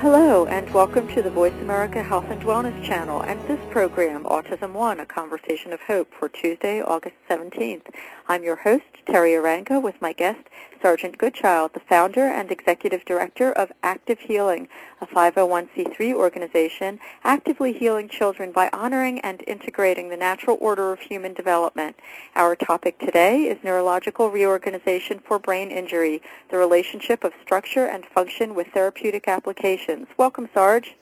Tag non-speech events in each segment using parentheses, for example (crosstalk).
Hello, and welcome to the Voice America Health and Wellness Channel and this program, Autism One, a conversation of hope for Tuesday, August 17th. I'm your host, Teri Arranga, with my guest, Sargent Goodchild, the founder and executive director of Active Healing, a 501c3 organization actively healing children by honoring and integrating the natural order of human development. Our topic today is neurological reorganization for brain injury, the relationship of structure and function with therapeutic applications. Welcome, Sarge.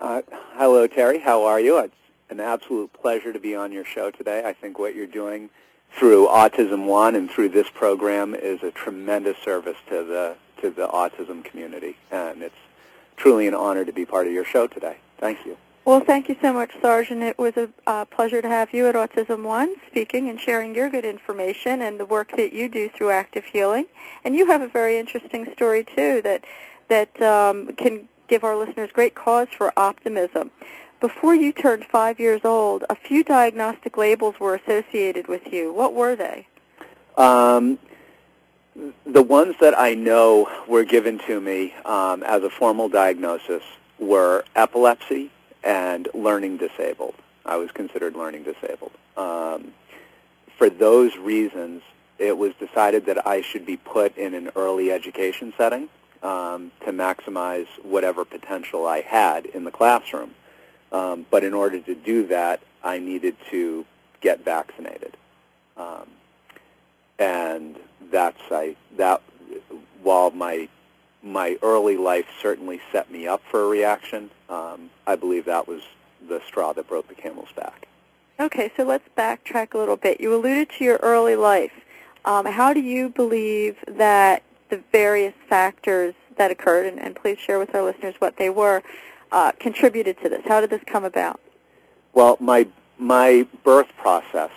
Uh, hello, Teri. How are you? It's an absolute pleasure to be on your show today. I think what you're doing through Autism One and through this program is a tremendous service to the to the autism community, and it's truly an honor to be part of your show today. Thank you. Well, thank you so much, Sargent. It was a uh, pleasure to have you at Autism One speaking and sharing your good information and the work that you do through active healing. And you have a very interesting story too that that um, can give our listeners great cause for optimism. Before you turned five years old, a few diagnostic labels were associated with you. What were they? Um, the ones that I know were given to me um, as a formal diagnosis were epilepsy and learning disabled. I was considered learning disabled. Um, for those reasons, it was decided that I should be put in an early education setting um, to maximize whatever potential I had in the classroom. Um, but in order to do that, I needed to get vaccinated. Um, and that's I that while my my early life certainly set me up for a reaction, um, I believe that was the straw that broke the camel's back. Okay, so let's backtrack a little bit. You alluded to your early life. Um, how do you believe that the various factors that occurred, and, and please share with our listeners what they were, uh, contributed to this? How did this come about? Well, my my birth process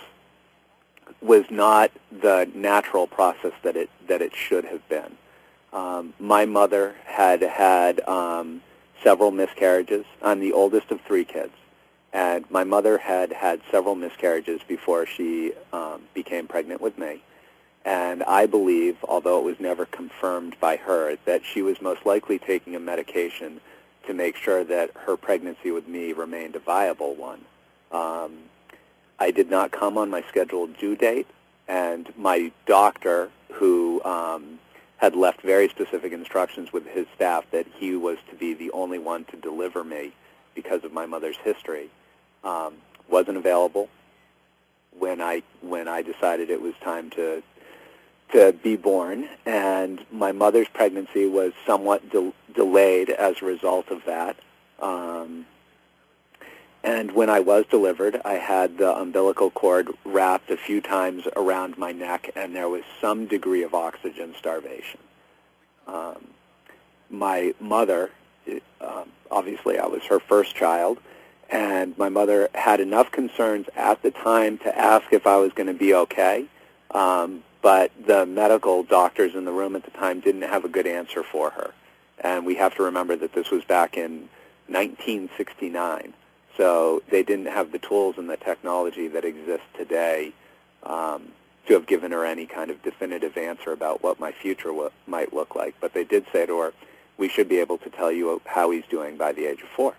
was not the natural process that it that it should have been. Um, my mother had had um, several miscarriages. I'm the oldest of three kids, and my mother had had several miscarriages before she um, became pregnant with me. And I believe, although it was never confirmed by her, that she was most likely taking a medication to make sure that her pregnancy with me remained a viable one. Um, I did not come on my scheduled due date, and my doctor, who um, had left very specific instructions with his staff that he was to be the only one to deliver me because of my mother's history, um, wasn't available when I when I decided it was time to to be born, and my mother's pregnancy was somewhat de- delayed as a result of that. Um, and when I was delivered, I had the umbilical cord wrapped a few times around my neck, and there was some degree of oxygen starvation. Um, my mother, um, obviously I was her first child, and my mother had enough concerns at the time to ask if I was going to be okay, um, but the medical doctors in the room at the time didn't have a good answer for her. And we have to remember that this was back in 1969. So they didn't have the tools and the technology that exists today um, to have given her any kind of definitive answer about what my future w- might look like. But they did say to her, we should be able to tell you how he's doing by the age of four.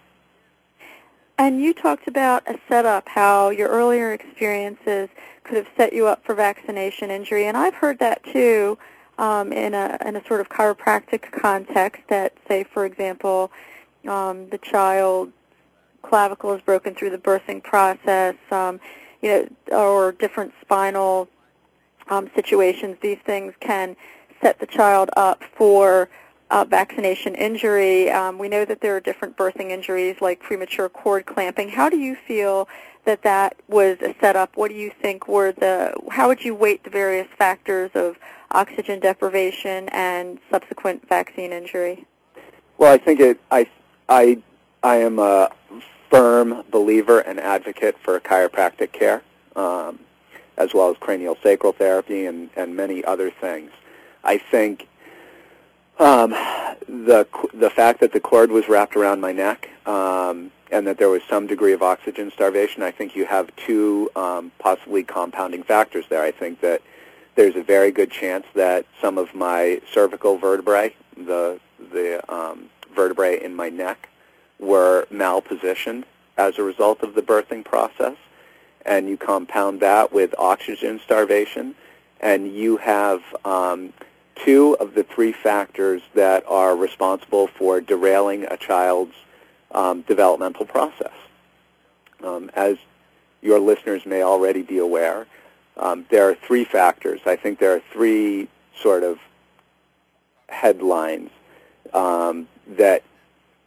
And you talked about a setup, how your earlier experiences could have set you up for vaccination injury, and I've heard that too. um, in a in a sort of chiropractic context that, say, for example, um, the child clavicle is broken through the birthing process, um, you know, or different spinal um, situations. These things can set the child up for uh, vaccination injury. Um, we know that there are different birthing injuries like premature cord clamping. How do you feel that that was a setup? What do you think were the, how would you weight the various factors of oxygen deprivation and subsequent vaccine injury? Well, I think it, I, I, I am a firm believer and advocate for chiropractic care, um, as well as cranial sacral therapy and, and many other things. I think um, the the fact that the cord was wrapped around my neck um, and that there was some degree of oxygen starvation, I think you have two um, possibly compounding factors there. I think that there's a very good chance that some of my cervical vertebrae, the the um, vertebrae in my neck, were malpositioned as a result of the birthing process, and you compound that with oxygen starvation, and you have um, two of the three factors that are responsible for derailing a child's um, developmental process. Um, as your listeners may already be aware, um, there are three factors. I think there are three sort of headlines um, that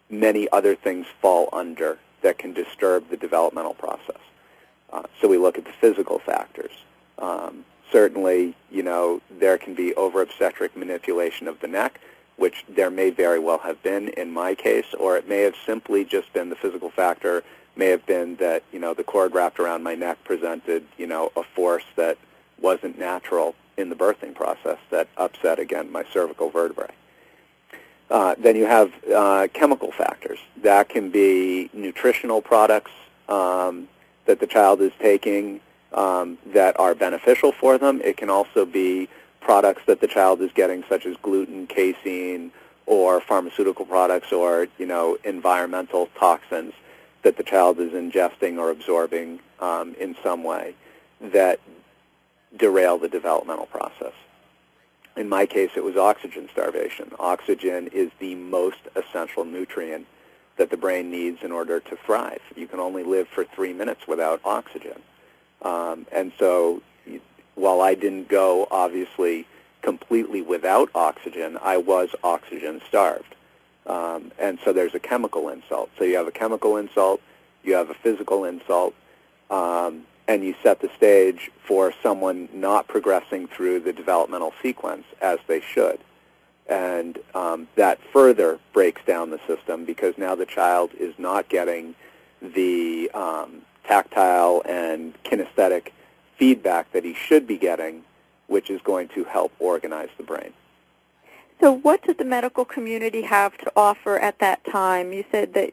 many other things fall under that can disturb the developmental process. Uh, so we look at the physical factors. Um, certainly, you know, there can be over-obstetric manipulation of the neck, which there may very well have been in my case, or it may have simply just been the physical factor, may have been that, you know, the cord wrapped around my neck presented, you know, a force that wasn't natural in the birthing process that upset, again, my cervical vertebrae. Uh, then you have uh, chemical factors. That can be nutritional products um, that the child is taking, um, that are beneficial for them. It can also be products that the child is getting, such as gluten, casein, or pharmaceutical products, or you know, environmental toxins that the child is ingesting or absorbing um, in some way that derail the developmental process. In my case, it was oxygen starvation. Oxygen is the most essential nutrient that the brain needs in order to thrive. You can only live for three minutes without oxygen. Um, and so while I didn't go, obviously, completely without oxygen, I was oxygen starved. Um, and so there's a chemical insult. So you have a chemical insult, you have a physical insult, um, and you set the stage for someone not progressing through the developmental sequence as they should. And um, that further breaks down the system because now the child is not getting the um, tactile and kinesthetic feedback that he should be getting, which is going to help organize the brain. So what did the medical community have to offer at that time? You said that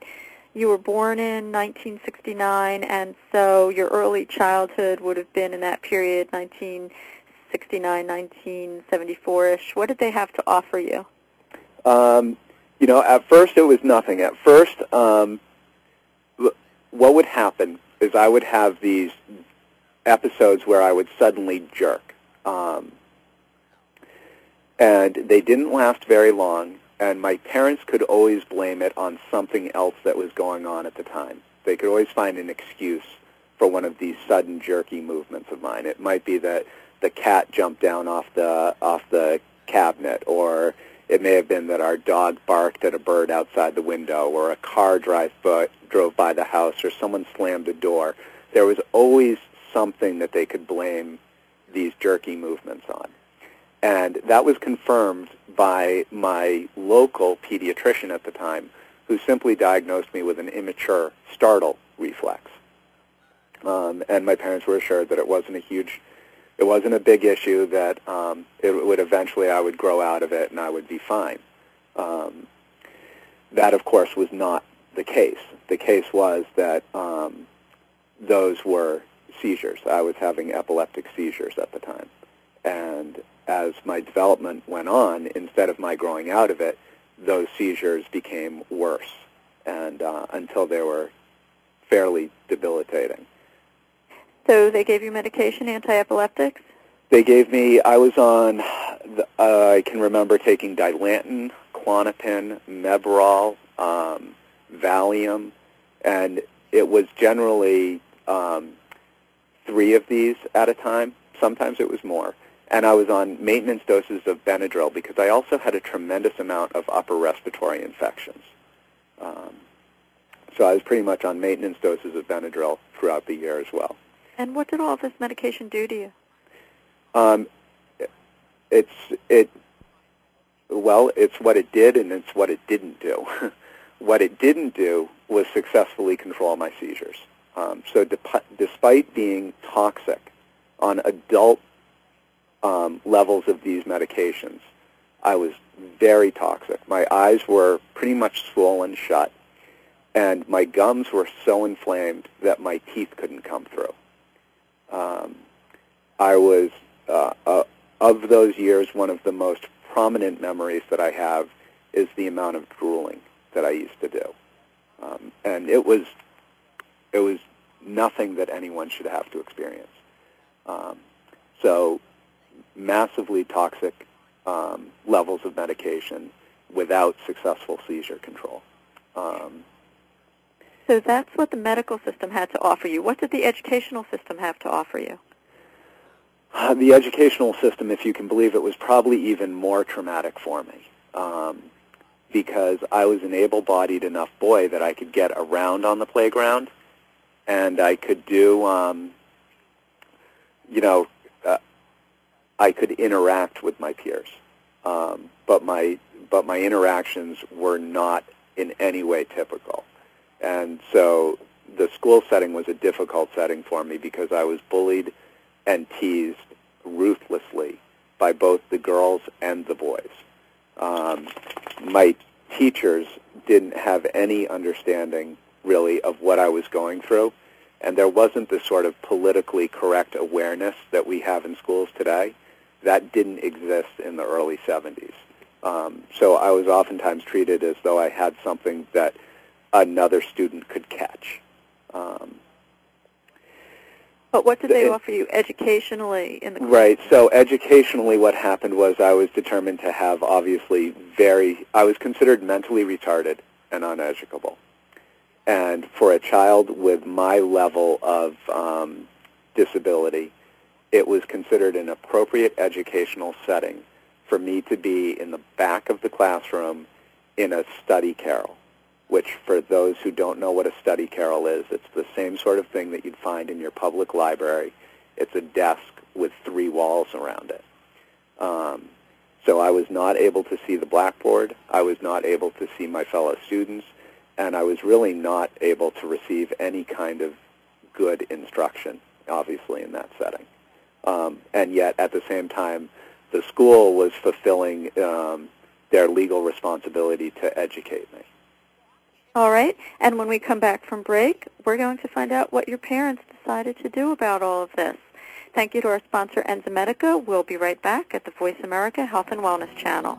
you were born in 1969, and so your early childhood would have been in that period, 1969, 1974-ish. What did they have to offer you? Um, you know, at first it was nothing. At first, um, what would happen is I would have these episodes where I would suddenly jerk. Um, and they didn't last very long, and my parents could always blame it on something else that was going on at the time. They could always find an excuse for one of these sudden jerky movements of mine. It might be that the cat jumped down off the off the cabinet, or it may have been that our dog barked at a bird outside the window, or a car drive by, drove by the house, or someone slammed a door. There was always something that they could blame these jerky movements on. And that was confirmed by my local pediatrician at the time, who simply diagnosed me with an immature startle reflex. Um, and my parents were assured that it wasn't a huge, it wasn't a big issue, that um, it would eventually I would grow out of it and I would be fine. Um, that, of course, was not the case. The case was that um, those were seizures. I was having epileptic seizures at the time. And as my development went on, instead of my growing out of it, those seizures became worse and uh, until they were fairly debilitating. So they gave you medication, anti-epileptics? They gave me, I was on the, uh, I can remember taking Dilantin, Klonopin, Mebaral, um, Valium, and it was generally um, three of these at a time. Sometimes it was more. And I was on maintenance doses of Benadryl because I also had a tremendous amount of upper respiratory infections. Um, so I was pretty much on maintenance doses of Benadryl throughout the year as well. And what did all this medication do to you? Um, it's it. Well, it's what it did, and it's what it didn't do. (laughs) what it didn't do was successfully control my seizures. Um, so, de- despite being toxic on adult um, levels of these medications, I was very toxic. My eyes were pretty much swollen shut, and my gums were so inflamed that my teeth couldn't come through. Um, I was uh, uh, of those years, one of the most prominent memories that I have is the amount of drooling that I used to do, um, and it was it was nothing that anyone should have to experience. Um, so, massively toxic um, levels of medication without successful seizure control. Um, so that's what the medical system had to offer you. What did the educational system have to offer you? Uh, the educational system, if you can believe it, was probably even more traumatic for me um, because I was an able-bodied enough boy that I could get around on the playground and I could do, um, you know, uh, I could interact with my peers, um, but my but my interactions were not in any way typical, and so the school setting was a difficult setting for me because I was bullied and teased ruthlessly by both the girls and the boys. Um, my teachers didn't have any understanding really of what I was going through, and there wasn't the sort of politically correct awareness that we have in schools today. That didn't exist in the early 70s. Um, so I was oftentimes treated as though I had something that another student could catch. Um, but what did they it, offer you educationally in the Right. So educationally what happened was I was determined to have obviously very I was considered mentally retarded and uneducable. And for a child with my level of um, disability, it was considered an appropriate educational setting for me to be in the back of the classroom in a study carrel which for those who don't know what a study carrel is, it's the same sort of thing that you'd find in your public library. It's a desk with three walls around it. Um, so I was not able to see the blackboard. I was not able to see my fellow students, and I was really not able to receive any kind of good instruction, obviously, in that setting. Um, and yet, at the same time, the school was fulfilling um, their legal responsibility to educate me. All right. And when we come back from break, we're going to find out what your parents decided to do about all of this. Thank you to our sponsor, Enzymedica. We'll be right back at the Voice America Health and Wellness channel.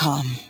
www.enzymedica.com.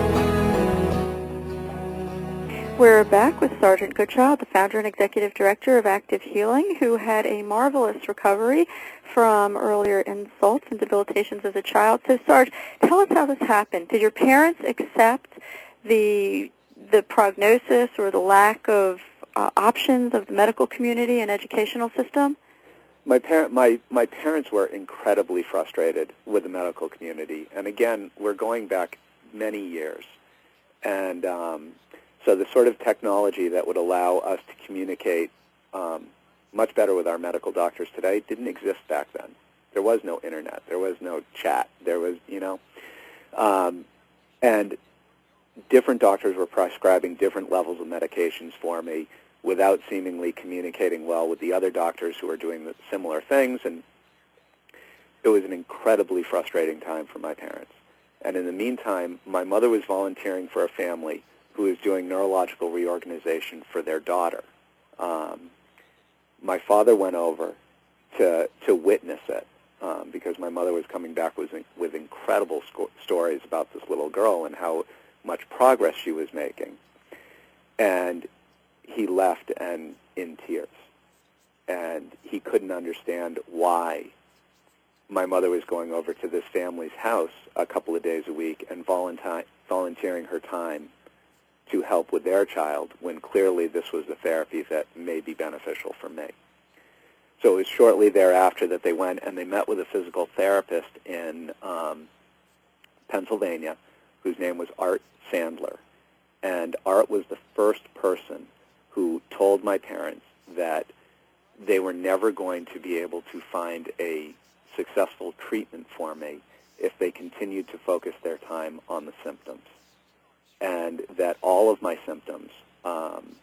We're back with Sargent Goodchild, the founder and executive director of Active Healing, who had a marvelous recovery from earlier insults and debilitations as a child. So, Sarge, tell us how this happened. Did your parents accept the the prognosis or the lack of uh, options of the medical community and educational system? My, parent, my, my parents were incredibly frustrated with the medical community. And again, we're going back many years. And um, so the sort of technology that would allow us to communicate um, much better with our medical doctors today didn't exist back then. There was no internet. There was no chat. There was, you know, um, and different doctors were prescribing different levels of medications for me without seemingly communicating well with the other doctors who were doing similar things. And it was an incredibly frustrating time for my parents. And in the meantime, my mother was volunteering for a family who was doing neurological reorganization for their daughter. Um, my father went over to to witness it um, because my mother was coming back with with incredible sco- stories about this little girl and how much progress she was making. And he left and in tears. And he couldn't understand why my mother was going over to this family's house a couple of days a week and volunteer- volunteering her time to help with their child when clearly this was the therapy that may be beneficial for me. So it was shortly thereafter that they went and they met with a physical therapist in um, Pennsylvania whose name was Art Sandler. And Art was the first person who told my parents that they were never going to be able to find a successful treatment for me if they continued to focus their time on the symptoms. And that all of my symptoms, um,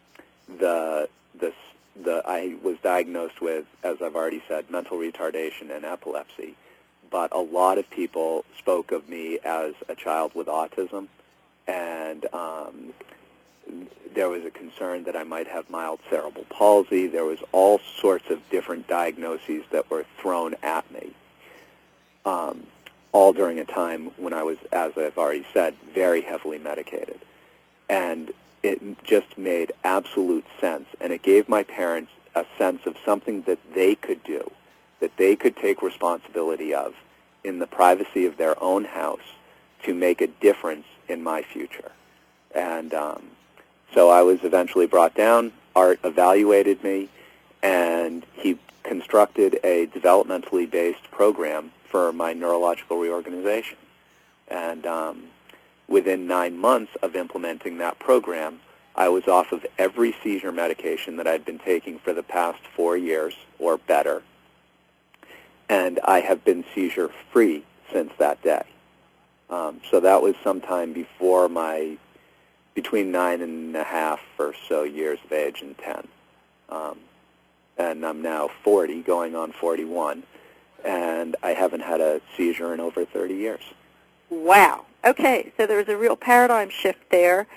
the, the, the, I was diagnosed with, as I've already said, mental retardation and epilepsy. But a lot of people spoke of me as a child with autism, and um, there was a concern that I might have mild cerebral palsy. There was all sorts of different diagnoses that were thrown at me, um, all during a time when I was, as I've already said, very heavily medicated. And it just made absolute sense, and it gave my parents a sense of something that they could do, that they could take responsibility of in the privacy of their own house to make a difference in my future. And um, so I was eventually brought down. Art evaluated me, and he constructed a developmentally based program for my neurological reorganization. And um, within nine months of implementing that program, I was off of every seizure medication that I'd been taking for the past four years or better. And I have been seizure-free since that day. Um, so that was sometime before my between nine and a half or so years of age and 10. Um, and I'm now 40, going on 41, and I haven't had a seizure in over 30 years. Wow. Okay, so there's a real paradigm shift there.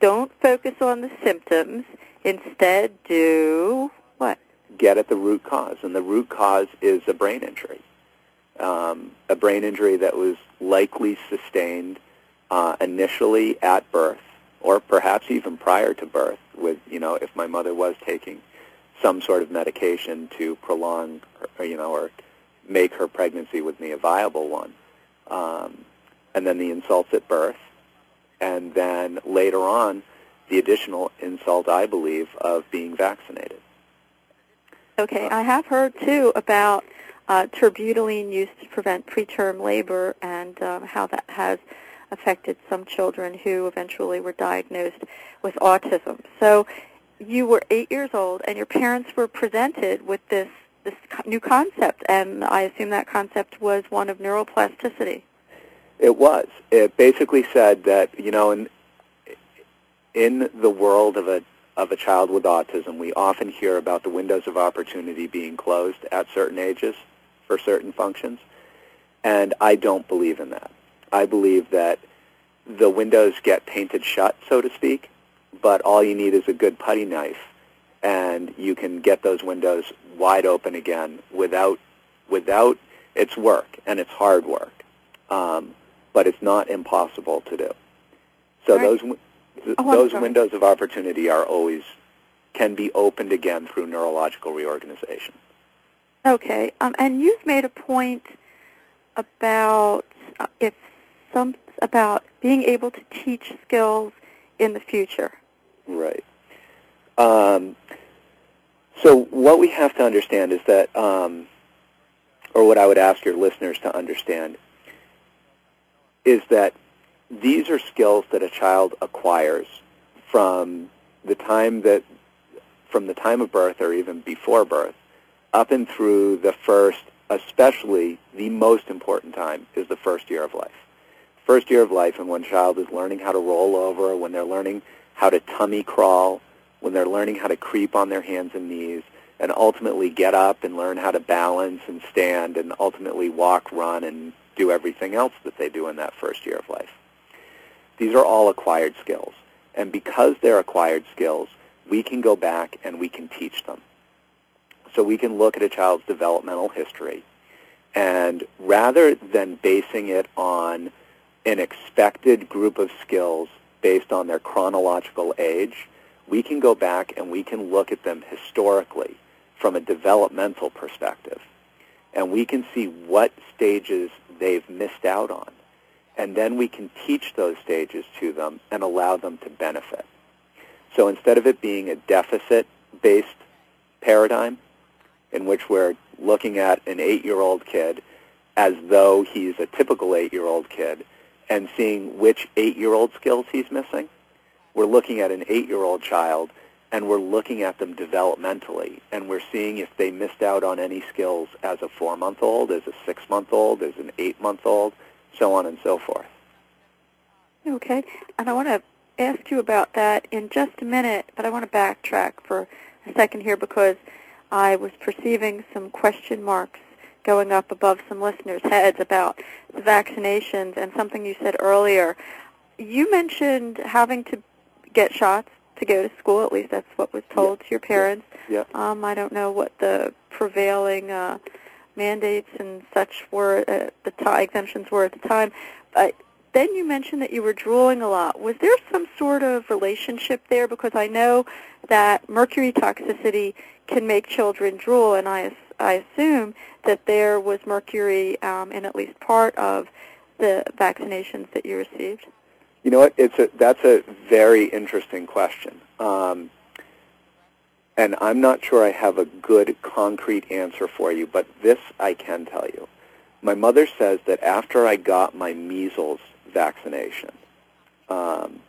Don't focus on the symptoms. Instead, do what? get at the root cause, and the root cause is a brain injury, um, a brain injury that was likely sustained uh, initially at birth, or perhaps even prior to birth. With you know, if my mother was taking some sort of medication to prolong, or, you know, or make her pregnancy with me a viable one, um, and then the insults at birth, and then later on, the additional insult, I believe, of being vaccinated. Okay, I have heard too about uh, terbutaline used to prevent preterm labor and um, how that has affected some children who eventually were diagnosed with autism. So you were eight years old and your parents were presented with this, this new concept, and I assume that concept was one of neuroplasticity. It was. It basically said that, you know, in, in the world of a of a child with autism, we often hear about the windows of opportunity being closed at certain ages for certain functions, and I don't believe in that. I believe that the windows get painted shut, so to speak, but all you need is a good putty knife, and you can get those windows wide open again without without its work, and it's hard work, um, but it's not impossible to do. So right. those oh, those windows of opportunity are always can be opened again through neurological reorganization. Okay, um, and you've made a point about uh, if some about being able to teach skills in the future. Right. Um, so what we have to understand is that, um, or what I would ask your listeners to understand, is that these are skills that a child acquires from the time that from the time of birth or even before birth up and through the first especially the most important time is the first year of life. First year of life and when child is learning how to roll over when they're learning how to tummy crawl when they're learning how to creep on their hands and knees and ultimately get up and learn how to balance and stand and ultimately walk run and do everything else that they do in that first year of life these are all acquired skills. And because they're acquired skills, we can go back and we can teach them. So we can look at a child's developmental history and rather than basing it on an expected group of skills based on their chronological age, we can go back and we can look at them historically from a developmental perspective. And we can see what stages they've missed out on and then we can teach those stages to them and allow them to benefit. So instead of it being a deficit-based paradigm in which we're looking at an eight-year-old kid as though he's a typical eight-year-old kid and seeing which eight-year-old skills he's missing, we're looking at an eight-year-old child and we're looking at them developmentally and we're seeing if they missed out on any skills as a four-month-old, as a six-month-old, as an eight-month-old, so on and so forth. Okay, and I want to ask you about that in just a minute, but I want to backtrack for a second here because I was perceiving some question marks going up above some listeners' heads about the vaccinations and something you said earlier. You mentioned having to get shots to go to school. At least that's what was told yeah. to your parents. Yeah. Um, I don't know what the prevailing uh, mandates and such were at the time, exemptions were at the time. But then you mentioned that you were drooling a lot. Was there some sort of relationship there? Because I know that mercury toxicity can make children drool, and I, I assume that there was mercury um, in at least part of the vaccinations that you received. You know what? It's a that's a very interesting question. Um, and I'm not sure I have a good concrete answer for you, but this I can tell you. My mother says that after I got my measles vaccination, um,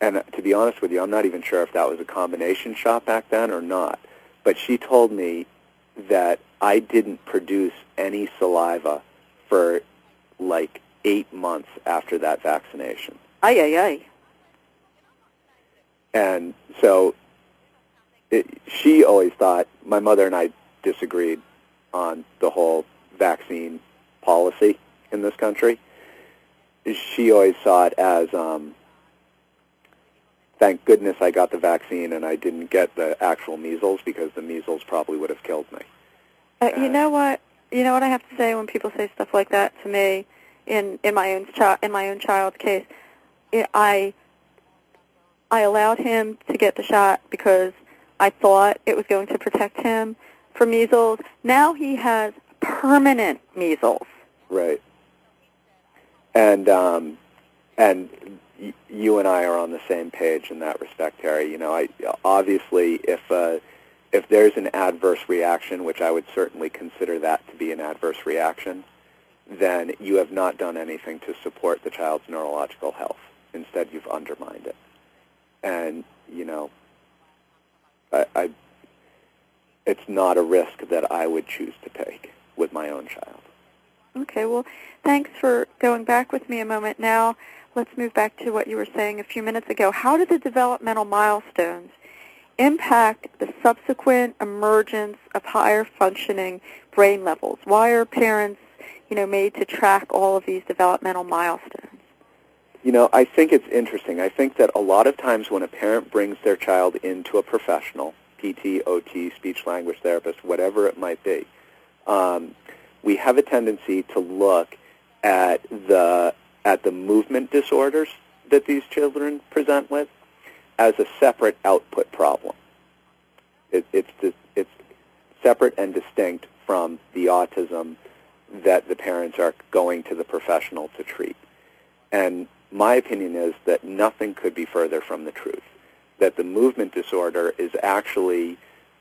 and to be honest with you, I'm not even sure if that was a combination shot back then or not, but she told me that I didn't produce any saliva for like eight months after that vaccination. Ay, ay, ay. And so it, she always thought my mother and I disagreed on the whole vaccine policy in this country. She always saw it as um, thank goodness I got the vaccine and I didn't get the actual measles because the measles probably would have killed me. Uh, you know what? You know what I have to say when people say stuff like that to me, in in my own child in my own child's case, it, I I allowed him to get the shot because I thought it was going to protect him from measles. Now he has permanent measles. Right. And um, and you and I are on the same page in that respect, Teri. You know, I obviously if uh, if there's an adverse reaction, which I would certainly consider that to be an adverse reaction, then you have not done anything to support the child's neurological health. Instead, you've undermined it. And you know, I, I it's not a risk that I would choose to take with my own child. Okay, well, thanks for going back with me a moment. Now, let's move back to what you were saying a few minutes ago. How do the developmental milestones impact the subsequent emergence of higher functioning brain levels? Why are parents, you know, made to track all of these developmental milestones? You know, I think it's interesting. I think that a lot of times when a parent brings their child into a professional, PT, OT, speech language therapist, whatever it might be, um, we have a tendency to look at the at the movement disorders that these children present with as a separate output problem. It, it's it's separate and distinct from the autism that the parents are going to the professional to treat. And my opinion is that nothing could be further from the truth. That the movement disorder is actually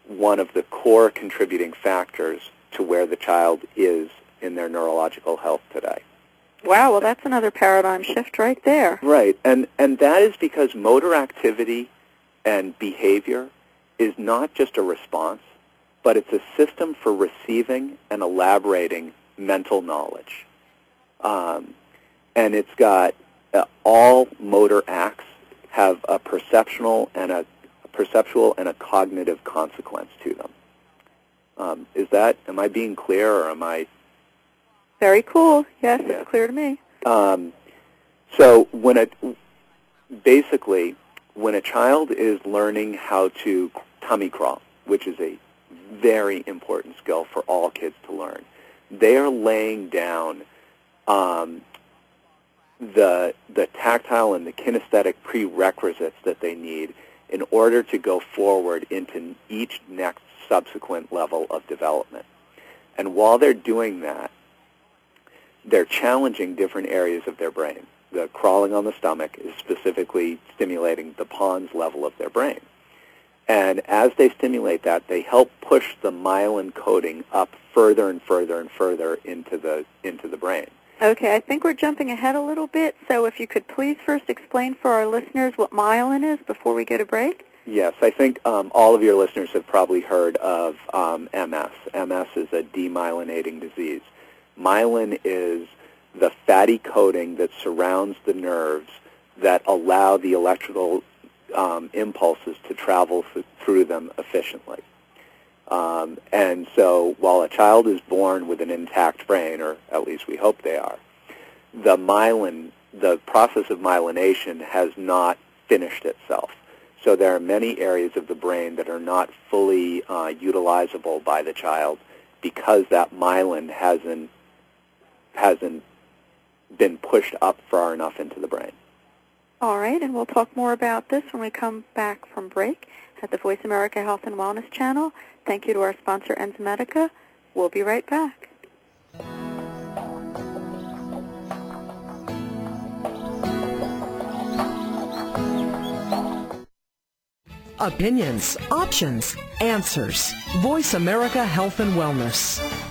one of the core contributing factors to where the child is in their neurological health today. Wow, well that's another paradigm shift right there. Right. And and that is because motor activity and behavior is not just a response, but it's a system for receiving and elaborating mental knowledge. Um, and it's got uh, all motor acts have a perceptual and a, a perceptual and a cognitive consequence to them. Um, is that am I being clear or am I? Very cool. Yes, Yeah. it's clear to me. Um, so when a basically when a child is learning how to tummy crawl, which is a very important skill for all kids to learn, they are laying down um, the the tactile and the kinesthetic prerequisites that they need in order to go forward into each next subsequent level of development. And while they're doing that, they're challenging different areas of their brain. The crawling on the stomach is specifically stimulating the pons level of their brain. And as they stimulate that, they help push the myelin coating up further and further and further into the into the brain. Okay, I think we're jumping ahead a little bit, so if you could please first explain for our listeners what myelin is before we go to break. Yes, I think um, all of your listeners have probably heard of um, MS. MS is a demyelinating disease. Myelin is the fatty coating that surrounds the nerves that allow the electrical um, impulses to travel th- through them efficiently. Um, and so while a child is born with an intact brain, or at least we hope they are, the myelin, the process of myelination has not finished itself. So there are many areas of the brain that are not fully uh, utilizable by the child because that myelin hasn't hasn't been pushed up far enough into the brain. All right, and we'll talk more about this when we come back from break at the Voice America Health and Wellness channel. Thank you to our sponsor, Enzymedica. We'll be right back. Opinions, options, answers. Voice America Health and Wellness.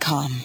come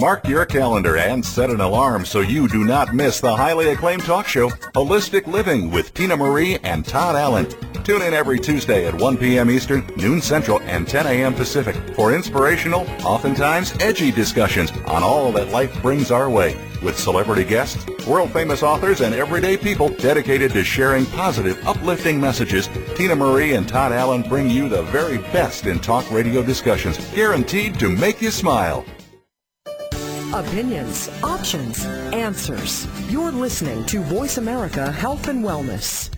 Mark your calendar and set an alarm so you do not miss the highly acclaimed talk show, Holistic Living with Tina Marie and Todd Allen. Tune in every Tuesday at 1 p.m. Eastern, noon Central, and 10 a.m. Pacific for inspirational, oftentimes edgy discussions on all that life brings our way with celebrity guests, world-famous authors, and everyday people dedicated to sharing positive, uplifting messages. Tina Marie and Todd Allen bring you the very best in talk radio discussions, guaranteed to make you smile. Opinions, options, answers. You're listening to Voice America Health and Wellness.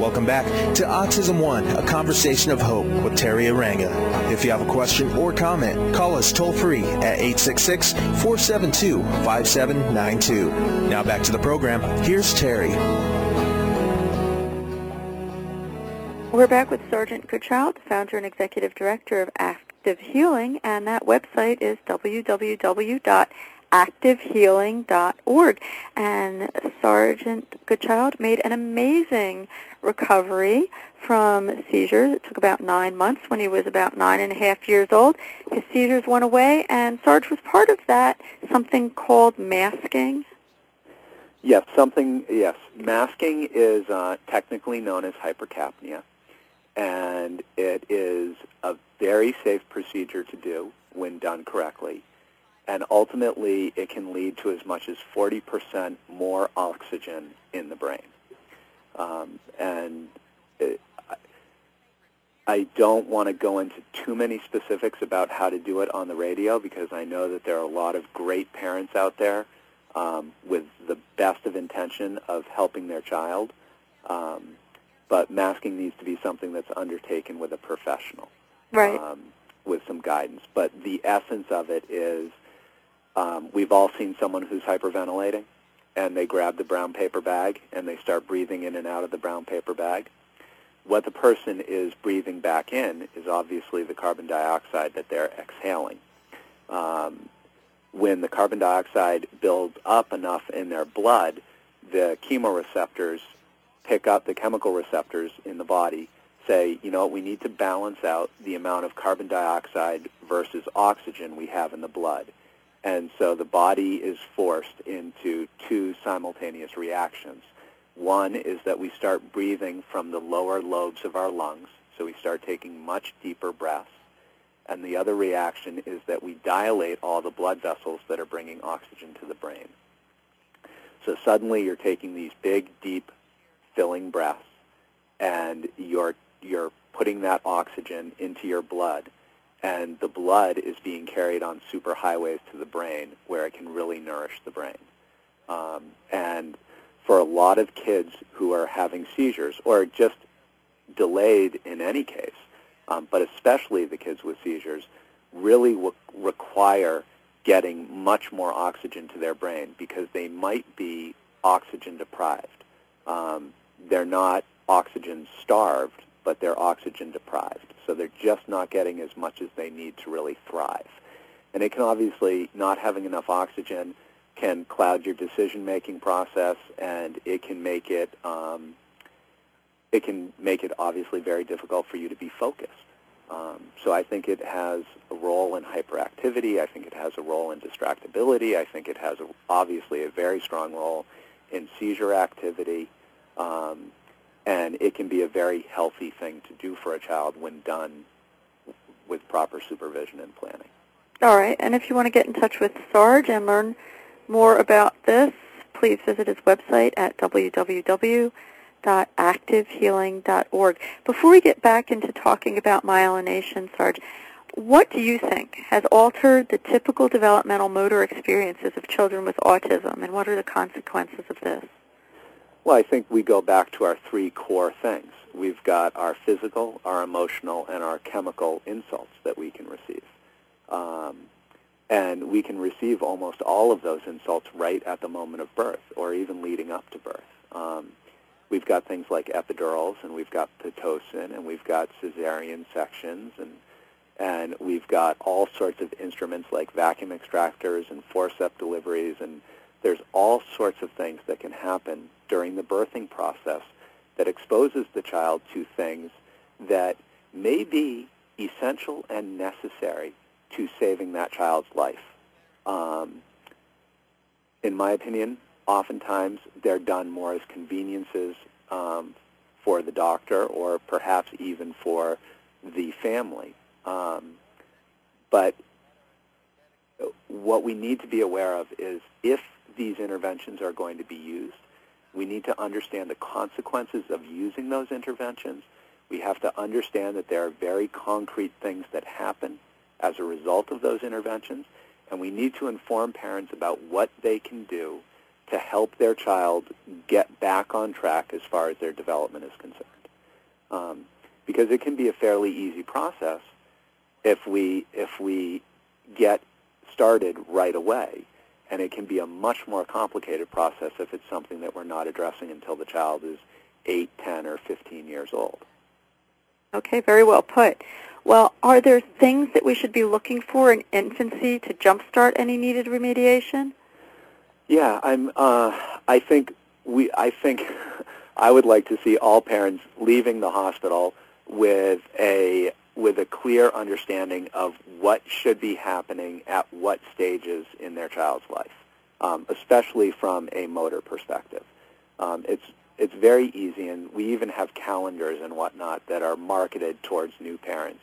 Welcome back to Autism One, a conversation of hope with Teri Arranga. If you have a question or comment, call us toll free at 866-472-5792. Now back to the program. Here's Teri. We're back with Sargent Goodchild, founder and executive director of Active Healing, and that website is www.activehealing.org. And Sargent Goodchild made an amazing recovery from seizures. It took about nine months when he was about nine and a half years old. His seizures went away, and Sarge was part of that, something called masking. Yes, something, yes. Masking is uh, technically known as hypercapnia, and it is a very safe procedure to do when done correctly. And ultimately, it can lead to as much as 40% more oxygen in the brain. Um, and it, I don't want to go into too many specifics about how to do it on the radio because I know that there are a lot of great parents out there um, with the best of intention of helping their child. Um, but masking needs to be something that's undertaken with a professional, Right. um, with some guidance. But the essence of it is um, we've all seen someone who's hyperventilating, and they grab the brown paper bag and they start breathing in and out of the brown paper bag. What the person is breathing back in is obviously the carbon dioxide that they're exhaling. Um, when the carbon dioxide builds up enough in their blood, the chemoreceptors pick up the chemical receptors in the body, say, you know, we need to balance out the amount of carbon dioxide versus oxygen we have in the blood. And so the body is forced into two simultaneous reactions. One is that we start breathing from the lower lobes of our lungs, so we start taking much deeper breaths. And the other reaction is that we dilate all the blood vessels that are bringing oxygen to the brain. So suddenly you're taking these big, deep, filling breaths, and you're, you're putting that oxygen into your blood, and the blood is being carried on superhighways to the brain where it can really nourish the brain. Um, and for a lot of kids who are having seizures, or just delayed in any case, um, but especially the kids with seizures, really w- require getting much more oxygen to their brain because they might be oxygen deprived. Um, they're not oxygen starved, but they're oxygen deprived. So they're just not getting as much as they need to really thrive. And it can obviously, not having enough oxygen can cloud your decision-making process, and it can make it um, it can make it obviously very difficult for you to be focused. Um, so I think it has a role in hyperactivity. I think it has a role in distractibility. I think it has a, obviously a very strong role in seizure activity. Um, and it can be a very healthy thing to do for a child when done with proper supervision and planning. All right, and if you want to get in touch with Sarge and learn more about this, please visit his website at www.activehealing.org. Before we get back into talking about myelination, Sarge, what do you think has altered the typical developmental motor experiences of children with autism, and what are the consequences of this? Well, I think we go back to our three core things. We've got our physical, our emotional, and our chemical insults that we can receive. Um, and we can receive almost all of those insults right at the moment of birth or even leading up to birth. Um, we've got things like epidurals and we've got Pitocin and we've got cesarean sections and and we've got all sorts of instruments like vacuum extractors and forceps deliveries and there's all sorts of things that can happen during the birthing process that exposes the child to things that may be essential and necessary to saving that child's life. Um, in my opinion, oftentimes they're done more as conveniences um, for the doctor or perhaps even for the family. Um, but what we need to be aware of is if these interventions are going to be used, we need to understand the consequences of using those interventions. We have to understand that there are very concrete things that happen as a result of those interventions, and we need to inform parents about what they can do to help their child get back on track as far as their development is concerned. Um, because it can be a fairly easy process if we if we get started right away, and it can be a much more complicated process if it's something that we're not addressing until the child is 8, 10, or 15 years old. Okay, very well put. Well, are there things that we should be looking for in infancy to jumpstart any needed remediation? Yeah, I'm. Uh, I think we. I think (laughs) I would like to see all parents leaving the hospital with a with a clear understanding of what should be happening at what stages in their child's life, um, especially from a motor perspective. Um, it's it's very easy, and we even have calendars and whatnot that are marketed towards new parents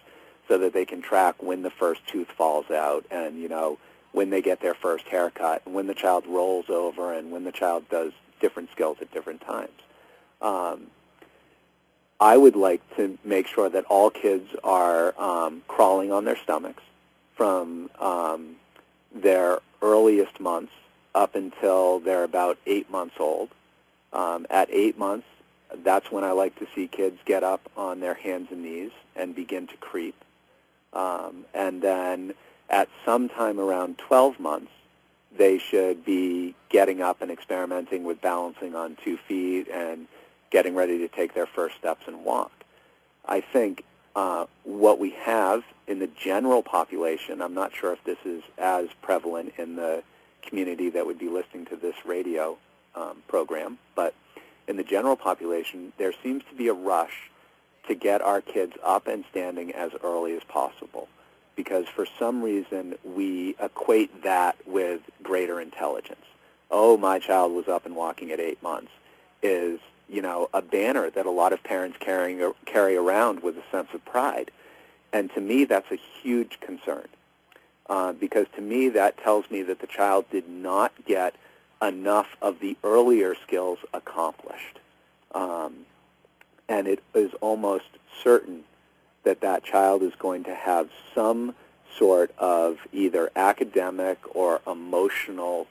so that they can track when the first tooth falls out and, you know, when they get their first haircut and when the child rolls over and when the child does different skills at different times. Um, I would like to make sure that all kids are um, crawling on their stomachs from um, their earliest months up until they're about eight months old. Um, at eight months, that's when I like to see kids get up on their hands and knees and begin to creep. Um, and then at some time around 12 months, they should be getting up and experimenting with balancing on two feet and getting ready to take their first steps and walk. I think uh, what we have in the general population, I'm not sure if this is as prevalent in the community that would be listening to this radio um, program, but in the general population, there seems to be a rush to get our kids up and standing as early as possible because for some reason we equate that with greater intelligence. Oh, my child was up and walking at eight months is, you know, a banner that a lot of parents carrying, carry around with a sense of pride. And to me, that's a huge concern uh, because to me that tells me that the child did not get enough of the earlier skills accomplished. Um, and it is almost certain that that child is going to have some sort of either academic or emotional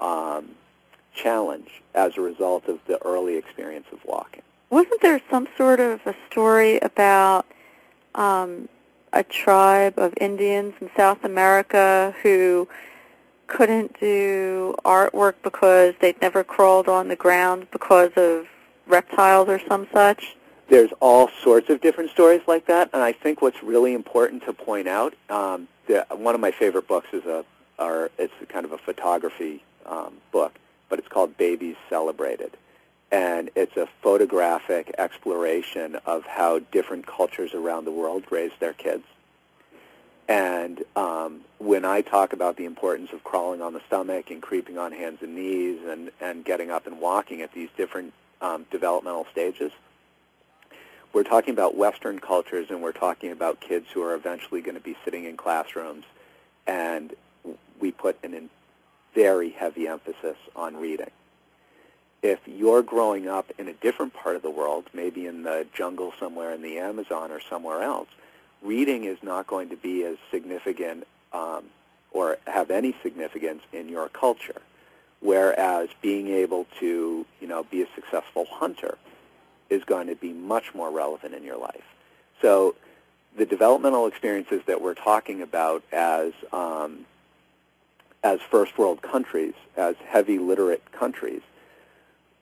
um, challenge as a result of the early experience of walking. Wasn't there some sort of a story about um, a tribe of Indians in South America who couldn't do artwork because they'd never crawled on the ground because of reptiles or some such? There's all sorts of different stories like that, and I think what's really important to point out, um, the, one of my favorite books is a, or it's kind of a photography um, book, but it's called Babies Celebrated, and it's a photographic exploration of how different cultures around the world raise their kids. And um, when I talk about the importance of crawling on the stomach and creeping on hands and knees and, and getting up and walking at these different um, developmental stages, we're talking about Western cultures, and we're talking about kids who are eventually going to be sitting in classrooms, and we put an very heavy emphasis on reading. If you're growing up in a different part of the world, maybe in the jungle somewhere in the Amazon or somewhere else, reading is not going to be as significant um, or have any significance in your culture. Whereas being able to, you know, be a successful hunter is going to be much more relevant in your life. So the developmental experiences that we're talking about as um, as first world countries, as heavy literate countries,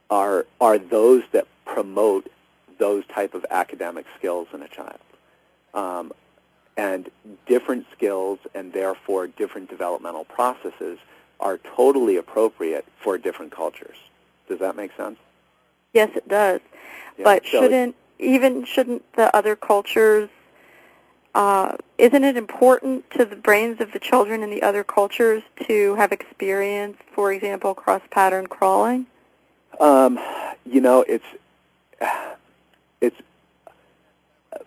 are are those that promote those type of academic skills in a child. Um, and different skills and therefore different developmental processes are totally appropriate for different cultures. Does that make sense? Yes, it does. Yeah, but so- shouldn't even shouldn't the other cultures? Uh, isn't it important to the brains of the children in the other cultures to have experience, for example, cross pattern crawling? Um, you know, it's it's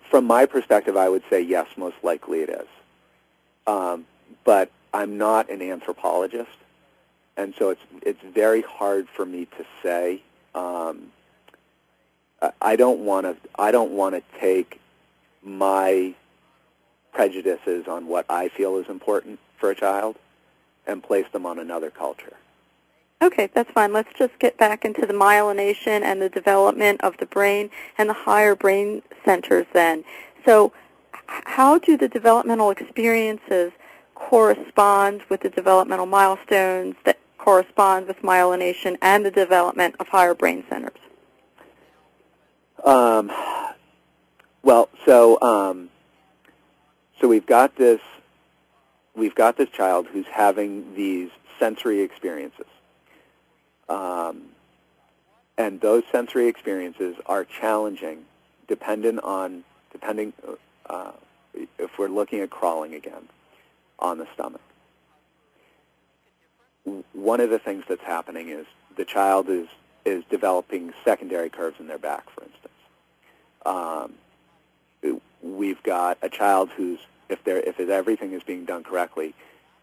from my perspective, I would say yes, most likely it is. Um, but I'm not an anthropologist, and so it's it's very hard for me to say. Um, I don't want to I don't want to take my prejudices on what I feel is important for a child and place them on another culture. Okay, that's fine. Let's just get back into the myelination and the development of the brain and the higher brain centers then. So how do the developmental experiences correspond with the developmental milestones that correspond with myelination and the development of higher brain centers? Um, well, so um, so we've got this we've got this child who's having these sensory experiences, um, and those sensory experiences are challenging, dependent on depending uh, if we're looking at crawling again on the stomach. One of the things that's happening is the child is is developing secondary curves in their back, for instance um, we've got a child who's, if if everything is being done correctly,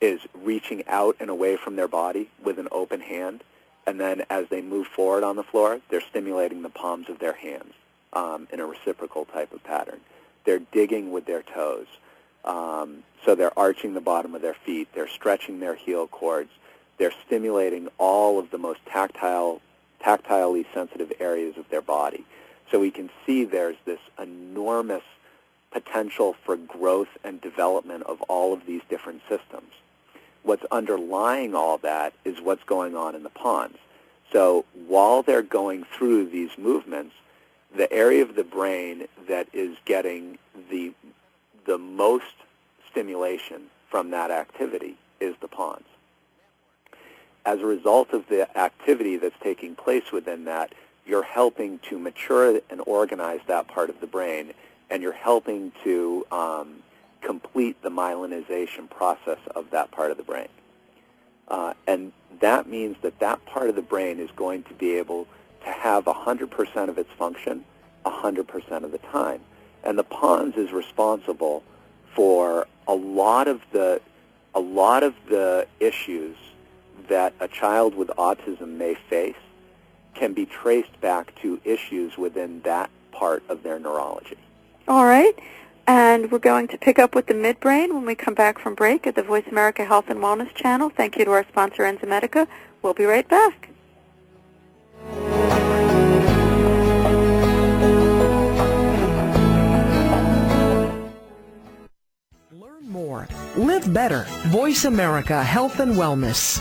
is reaching out and away from their body with an open hand, and then as they move forward on the floor, they're stimulating the palms of their hands um, in a reciprocal type of pattern. They're digging with their toes. Um, so they're arching the bottom of their feet. They're stretching their heel cords. They're stimulating all of the most tactile, tactilely sensitive areas of their body. So we can see there's this enormous potential for growth and development of all of these different systems. What's underlying all that is what's going on in the pons. So while they're going through these movements, the area of the brain that is getting the, the most stimulation from that activity is the pons. As a result of the activity that's taking place within that, you're helping to mature and organize that part of the brain, and you're helping to um, complete the myelinization process of that part of the brain. Uh, and that means that that part of the brain is going to be able to have 100% of its function 100% of the time. And the pons is responsible for a lot of the a lot of the issues that a child with autism may face can be traced back to issues within that part of their neurology. All right. And we're going to pick up with the midbrain when we come back from break at the Voice America Health and Wellness channel. Thank you to our sponsor, Enzymedica. We'll be right back. Learn more. Live better. Voice America Health and Wellness.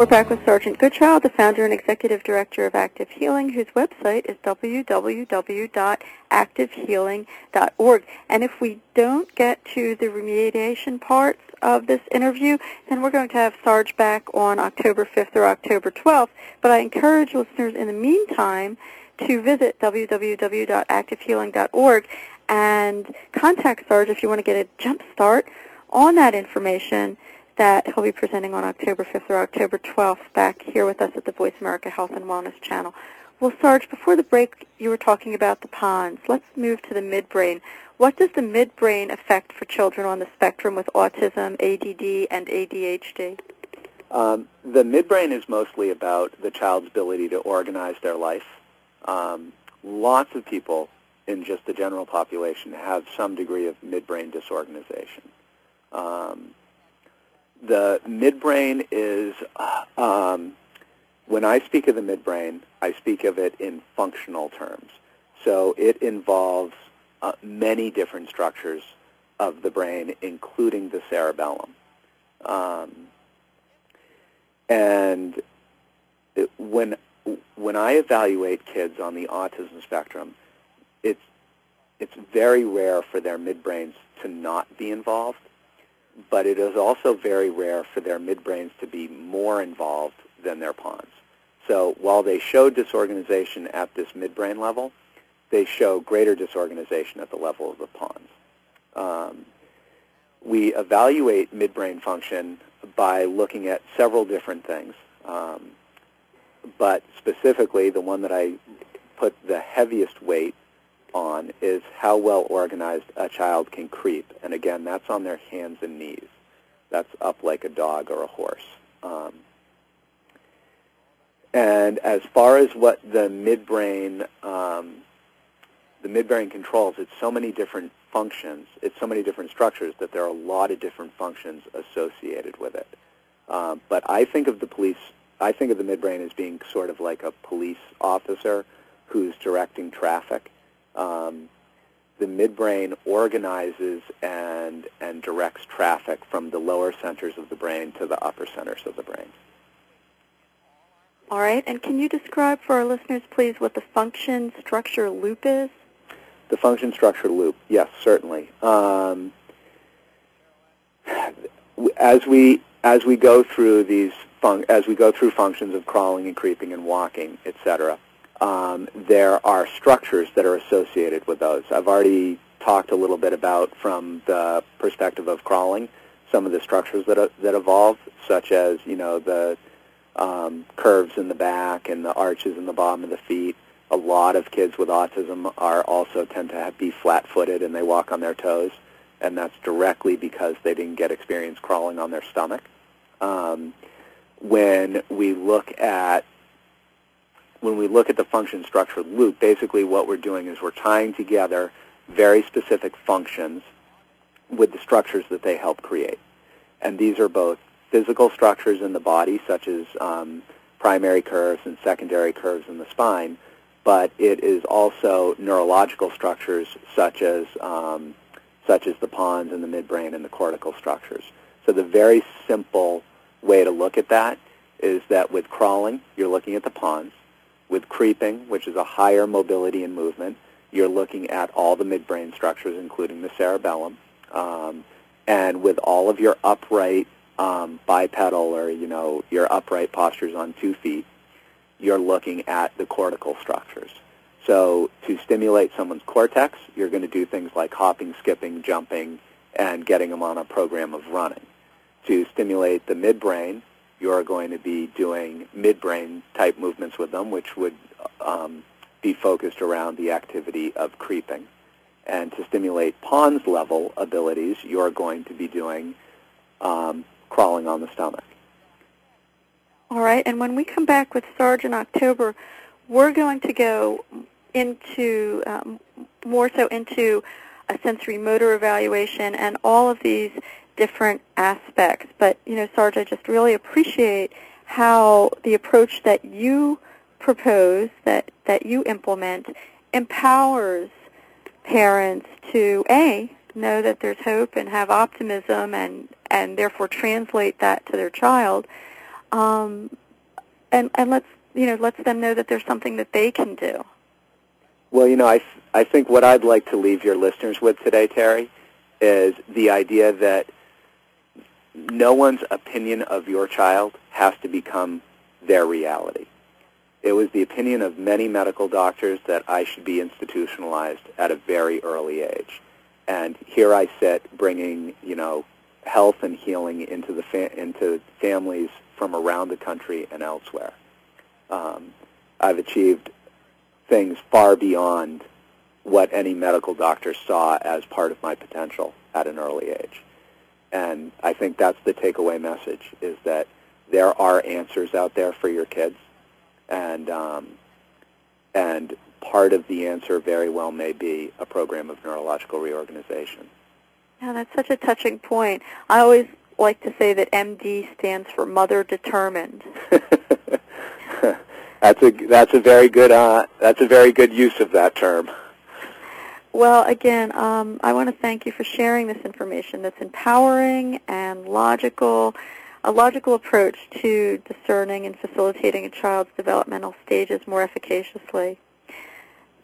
We're back with Sargent Goodchild, the founder and executive director of Active Healing, whose website is www.activehealing.org. And if we don't get to the remediation parts of this interview, then we're going to have Sarge back on October 5th or October 12th. But I encourage listeners in the meantime to visit www.activehealing.org and contact Sarge if you want to get a jump start on that information that he'll be presenting on October 5th or October 12th back here with us at the Voice America Health and Wellness channel. Well, Sarge, before the break, you were talking about the pons. Let's move to the midbrain. What does the midbrain affect for children on the spectrum with autism, ADD, and ADHD? Um, the midbrain is mostly about the child's ability to organize their life. Um, lots of people in just the general population have some degree of midbrain disorganization. Um, the midbrain is, um, when I speak of the midbrain, I speak of it in functional terms. So it involves uh, many different structures of the brain, including the cerebellum. Um, and it, when when I evaluate kids on the autism spectrum, it's it's very rare for their midbrains to not be involved but it is also very rare for their midbrains to be more involved than their pons. So while they show disorganization at this midbrain level, they show greater disorganization at the level of the pons. Um, we evaluate midbrain function by looking at several different things, um, but specifically the one that I put the heaviest weight on is how well organized a child can creep. And again, that's on their hands and knees. That's up like a dog or a horse. Um, and as far as what the midbrain, um, the midbrain controls, it's so many different functions, it's so many different structures that there are a lot of different functions associated with it. Um, but I think of the police, I think of the midbrain as being sort of like a police officer who's directing traffic um, the midbrain organizes and, and directs traffic from the lower centers of the brain to the upper centers of the brain. All right, and can you describe for our listeners, please, what the function structure loop is? The function structure loop, yes, certainly. Um, as we as we go through these fun- as we go through functions of crawling and creeping and walking, etc., um, there are structures that are associated with those. I've already talked a little bit about from the perspective of crawling some of the structures that uh, that evolve, such as you know the um, curves in the back and the arches in the bottom of the feet, A lot of kids with autism are also tend to have, be flat-footed and they walk on their toes, and that's directly because they didn't get experience crawling on their stomach. Um, when we look at when we look at the function structure loop, basically what we're doing is we're tying together very specific functions with the structures that they help create. And these are both physical structures in the body, such as um, primary curves and secondary curves in the spine, but it is also neurological structures such as um, such as the pons and the midbrain and the cortical structures. So the very simple way to look at that is that with crawling, you're looking at the pons. With creeping, which is a higher mobility and movement, you're looking at all the midbrain structures, including the cerebellum. Um, and with all of your upright um, bipedal or, you know, your upright postures on two feet, you're looking at the cortical structures. So to stimulate someone's cortex, you're going to do things like hopping, skipping, jumping, and getting them on a program of running. To stimulate the midbrain, you're going to be doing midbrain type movements with them, which would um, be focused around the activity of creeping. And to stimulate pons level abilities, you're going to be doing um, crawling on the stomach. All right, and when we come back with Sarge in October, we're going to go into um, more so into a sensory motor evaluation and all of these different aspects. But, you know, Sarge, I just really appreciate how the approach that you propose, that, that you implement, empowers parents to, A, know that there's hope and have optimism and, and therefore translate that to their child, um, and, and let's, you know, lets them know that there's something that they can do. Well, you know, I, I think what I'd like to leave your listeners with today, Teri, is the idea that no one's opinion of your child has to become their reality. It was the opinion of many medical doctors that I should be institutionalized at a very early age. And here I sit bringing, you know, health and healing into the fa- into families from around the country and elsewhere. Um, I've achieved things far beyond what any medical doctor saw as part of my potential at an early age. And I think that's the takeaway message is that there are answers out there for your kids. And, um, and part of the answer very well may be a program of neurological reorganization. Yeah, that's such a touching point. I always like to say that MD stands for Mother Determined. (laughs) that's a that's a very good uh, that's a very good use of that term. Well, again, um, I want to thank you for sharing this information that's empowering and logical, a logical approach to discerning and facilitating a child's developmental stages more efficaciously.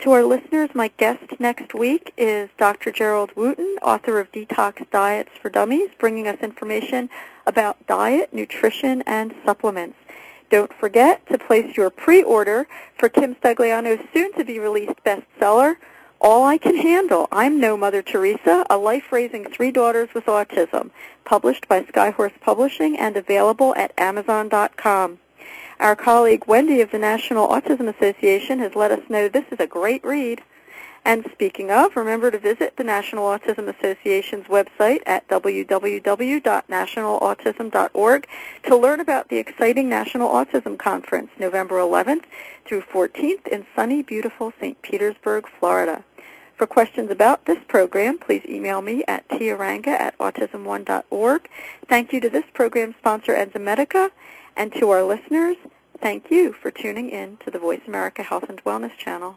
To our listeners, my guest next week is Dr. Gerald Wootan, author of Detox Diets for Dummies, bringing us information about diet, nutrition, and supplements. Don't forget to place your pre-order for Kim Stagliano's soon-to-be-released bestseller, all I Can Handle. I'm No Mother Teresa, a life raising three daughters with autism, published by Skyhorse Publishing and available at Amazon.com. Our colleague Wendy of the National Autism Association has let us know this is a great read. And speaking of, remember to visit the National Autism Association's website at www.nationalautism.org to learn about the exciting National Autism Conference, November 11th through 14th in sunny, beautiful St. Petersburg, Florida. For questions about this program, please email me at tiaranga at autism1.org. Thank you to this program sponsor, Enzymedica, and to our listeners, thank you for tuning in to the Voice America Health and Wellness channel.